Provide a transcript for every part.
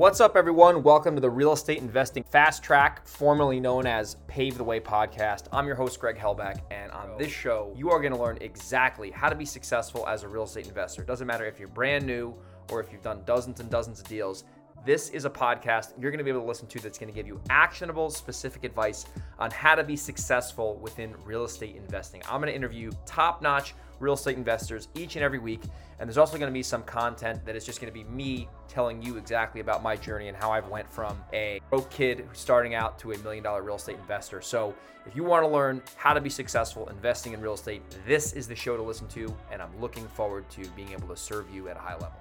What's up, everyone? Welcome to the Real Estate Investing Fast Track, formerly known as Pave the Way podcast. I'm your host, Greg Helbeck, and on this show, you are going to learn exactly how to be successful as a real estate investor. It doesn't matter if you're brand new or if you've done dozens and dozens of deals. This is a podcast you're going to be able to listen to that's going to give you actionable, specific advice on how to be successful within real estate investing. I'm going to interview top notch real estate investors each and every week. And there's also going to be some content that is just going to be me telling you exactly about my journey and how I've went from a broke kid starting out to a million dollar real estate investor. So if you want to learn how to be successful investing in real estate, this is the show to listen to. And I'm looking forward to being able to serve you at a high level.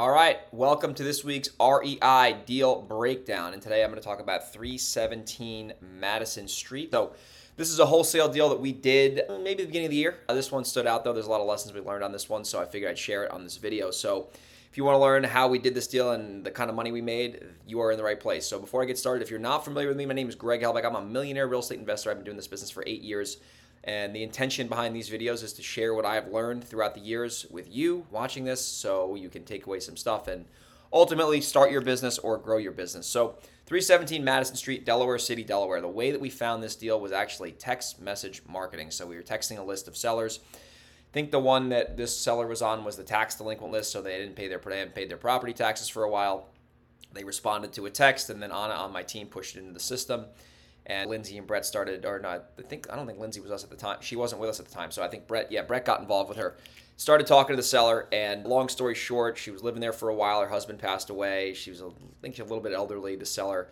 All right, welcome to this week's REI deal breakdown. And today I'm going to talk about 317 Madison Street. So, this is a wholesale deal that we did uh, maybe the beginning of the year. Uh, this one stood out though. There's a lot of lessons we learned on this one, so I figured I'd share it on this video. So, if you want to learn how we did this deal and the kind of money we made, you are in the right place. So, before I get started, if you're not familiar with me, my name is Greg Helbeck. I'm a millionaire real estate investor. I've been doing this business for eight years. And the intention behind these videos is to share what I've learned throughout the years with you watching this so you can take away some stuff and ultimately start your business or grow your business. So, 317 Madison Street, Delaware City, Delaware. The way that we found this deal was actually text message marketing. So, we were texting a list of sellers. I think the one that this seller was on was the tax delinquent list, so they didn't pay their they hadn't paid their property taxes for a while. They responded to a text, and then Anna on my team pushed it into the system and Lindsay and Brett started, or not, I think, I don't think Lindsay was us at the time. She wasn't with us at the time. So I think Brett, yeah, Brett got involved with her. Started talking to the seller, and long story short, she was living there for a while. Her husband passed away. She was, I think, a little bit elderly, the seller.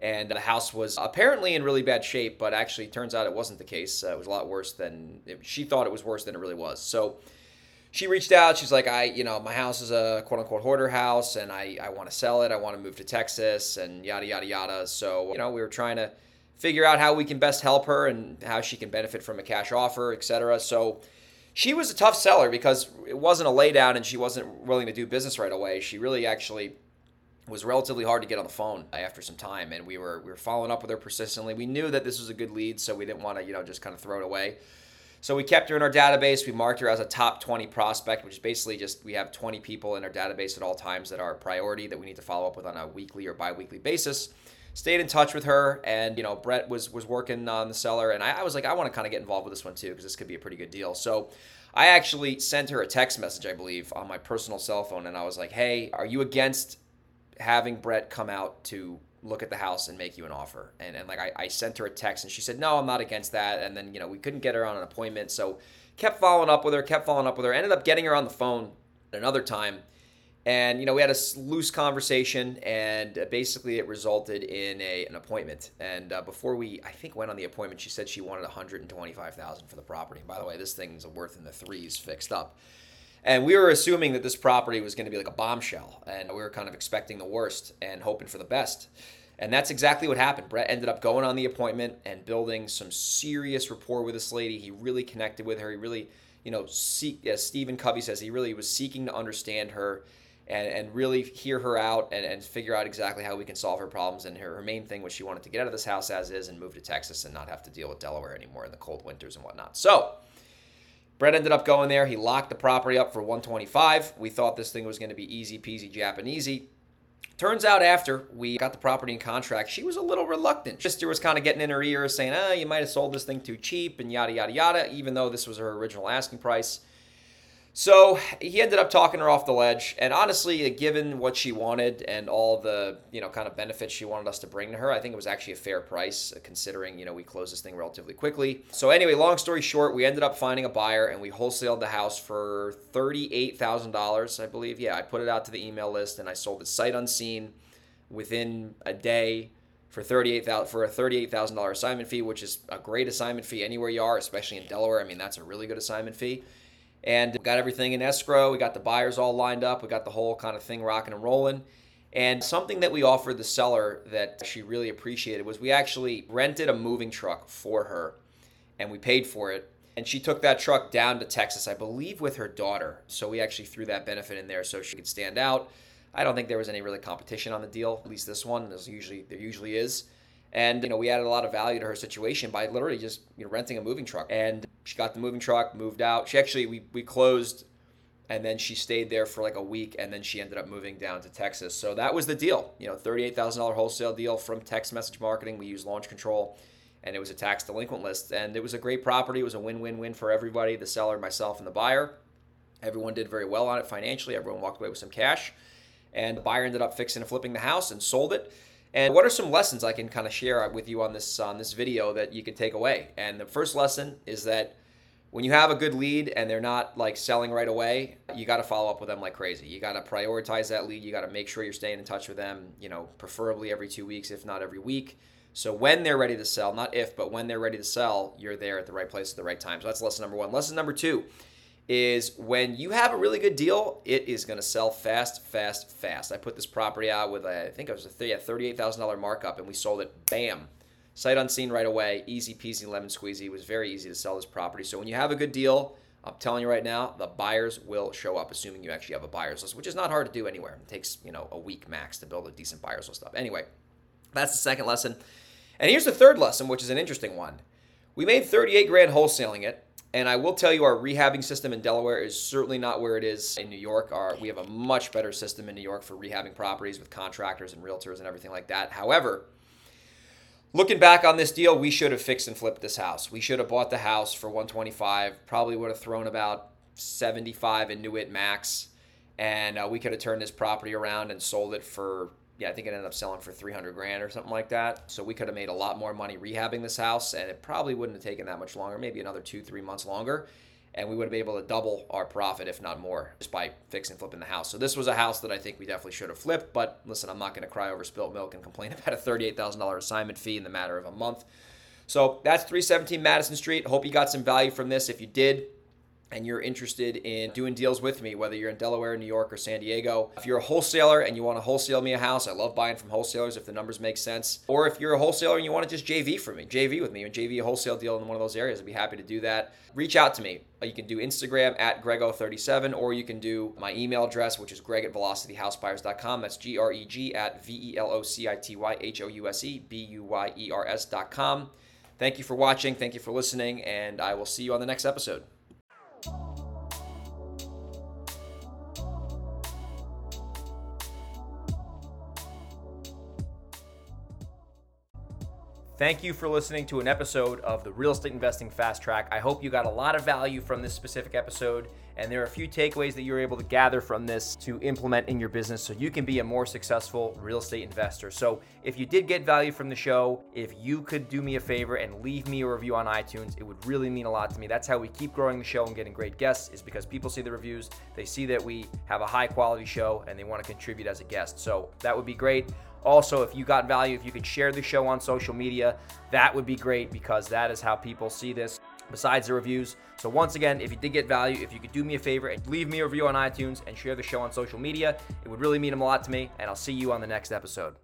And the house was apparently in really bad shape, but actually, turns out it wasn't the case. Uh, it was a lot worse than she thought it was worse than it really was. So, she reached out. She's like, I, you know, my house is a quote unquote hoarder house and I, I want to sell it. I want to move to Texas and yada, yada, yada. So, you know, we were trying to figure out how we can best help her and how she can benefit from a cash offer, etc. So she was a tough seller because it wasn't a laydown and she wasn't willing to do business right away. She really actually was relatively hard to get on the phone after some time and we were we were following up with her persistently. We knew that this was a good lead, so we didn't want to, you know, just kind of throw it away. So we kept her in our database. We marked her as a top 20 prospect, which is basically just we have 20 people in our database at all times that are a priority that we need to follow up with on a weekly or bi-weekly basis stayed in touch with her and you know brett was was working on the seller and i, I was like i want to kind of get involved with this one too because this could be a pretty good deal. So i actually sent her a text message i believe on my personal cell phone and i was like hey are you against having brett come out to look at the house and make you an offer? And, and like I, I sent her a text and she said no i'm not against that and then you know we couldn't get her on an appointment so kept following up with her kept following up with her ended up getting her on the phone another time and you know we had a loose conversation and uh, basically it resulted in a, an appointment. And uh, before we i think went on the appointment she said she wanted 125000 for the property. And by the way this thing's worth in the threes fixed up. And we were assuming that this property was going to be like a bombshell and we were kind of expecting the worst and hoping for the best. And that's exactly what happened. Brett ended up going on the appointment and building some serious rapport with this lady. He really connected with her. He really you know as stephen covey says he really was seeking to understand her and, and really hear her out and, and figure out exactly how we can solve her problems. And her, her main thing was she wanted to get out of this house as is and move to Texas and not have to deal with Delaware anymore in the cold winters and whatnot. So Brett ended up going there. He locked the property up for 125. We thought this thing was going to be easy peasy Japanesey. Turns out after we got the property in contract, she was a little reluctant. Sister was kind of getting in her ear saying, ah, you might have sold this thing too cheap and yada, yada, yada, even though this was her original asking price. So he ended up talking her off the ledge, and honestly, given what she wanted and all the you know kind of benefits she wanted us to bring to her, I think it was actually a fair price uh, considering you know we closed this thing relatively quickly. So anyway, long story short, we ended up finding a buyer and we wholesaled the house for thirty-eight thousand dollars, I believe. Yeah, I put it out to the email list and I sold it sight unseen within a day for thirty-eight thousand for a thirty-eight thousand dollar assignment fee, which is a great assignment fee anywhere you are, especially in Delaware. I mean, that's a really good assignment fee and got everything in escrow. We got the buyers all lined up. We got the whole kind of thing rocking and rolling. And something that we offered the seller that she really appreciated was we actually rented a moving truck for her and we paid for it. And she took that truck down to Texas, I believe, with her daughter. So we actually threw that benefit in there so she could stand out. I don't think there was any really competition on the deal, at least this one. There's usually there usually is. And you know, we added a lot of value to her situation by literally just you know renting a moving truck. And she got the moving truck, moved out. She actually we we closed and then she stayed there for like a week and then she ended up moving down to Texas. So that was the deal. You know, $38,000 wholesale deal from text message marketing. We used launch control and it was a tax delinquent list and it was a great property. It was a win-win-win for everybody, the seller, myself and the buyer. Everyone did very well on it financially. Everyone walked away with some cash. And the buyer ended up fixing and flipping the house and sold it. And what are some lessons I can kind of share uh, with you on this on this video that you can take away? And the first lesson is that when you have a good lead and they're not like selling right away, you got to follow up with them like crazy. You got to prioritize that lead. You got to make sure you're staying in touch with them, you know, preferably every 2 weeks if not every week. So when they're ready to sell, not if, but when they're ready to sell, you're there at the right place at the right time. So that's lesson number 1. Lesson number 2 is when you have a really good deal, it is going to sell fast, fast, fast. I put this property out with I think it was a $38,000 markup and we sold it bam sight unseen right away, easy peasy lemon squeezy. It was very easy to sell this property. So when you have a good deal, I'm telling you right now, the buyers will show up, assuming you actually have a buyer's list, which is not hard to do anywhere. It takes you know a week max to build a decent buyer's list up. Anyway, that's the second lesson. And here's the third lesson, which is an interesting one. We made 38 grand wholesaling it. And I will tell you, our rehabbing system in Delaware is certainly not where it is in New York. Our, we have a much better system in New York for rehabbing properties with contractors and realtors and everything like that. However, Looking back on this deal, we should have fixed and flipped this house. We should have bought the house for 125. Probably would have thrown about 75 into it max, and uh, we could have turned this property around and sold it for yeah, I think it ended up selling for 300 grand or something like that. So we could have made a lot more money rehabbing this house, and it probably wouldn't have taken that much longer, maybe another two, three months longer and we would have been able to double our profit, if not more, just by fixing flipping the house. So this was a house that I think we definitely should have flipped. But listen, I'm not going to cry over spilt milk and complain about a $38,000 assignment fee in the matter of a month. So that's 317 Madison Street. Hope you got some value from this. If you did, and you're interested in doing deals with me, whether you're in Delaware, New York, or San Diego, if you're a wholesaler and you want to wholesale me a house, I love buying from wholesalers if the numbers make sense. Or if you're a wholesaler and you want to just JV for me, JV with me, and JV a wholesale deal in one of those areas, I'd be happy to do that. Reach out to me. You can do Instagram at Grego37, or you can do my email address, which is greg at velocityhousebuyers.com. That's G R E G at V E L O C I T Y H O U S E B U Y E R S.com. Thank you for watching. Thank you for listening, and I will see you on the next episode. Thank you for listening to an episode of the Real Estate Investing Fast Track. I hope you got a lot of value from this specific episode, and there are a few takeaways that you're able to gather from this to implement in your business so you can be a more successful real estate investor. So, if you did get value from the show, if you could do me a favor and leave me a review on iTunes, it would really mean a lot to me. That's how we keep growing the show and getting great guests, is because people see the reviews, they see that we have a high quality show, and they want to contribute as a guest. So, that would be great. Also, if you got value, if you could share the show on social media, that would be great because that is how people see this besides the reviews. So, once again, if you did get value, if you could do me a favor and leave me a review on iTunes and share the show on social media, it would really mean a lot to me. And I'll see you on the next episode.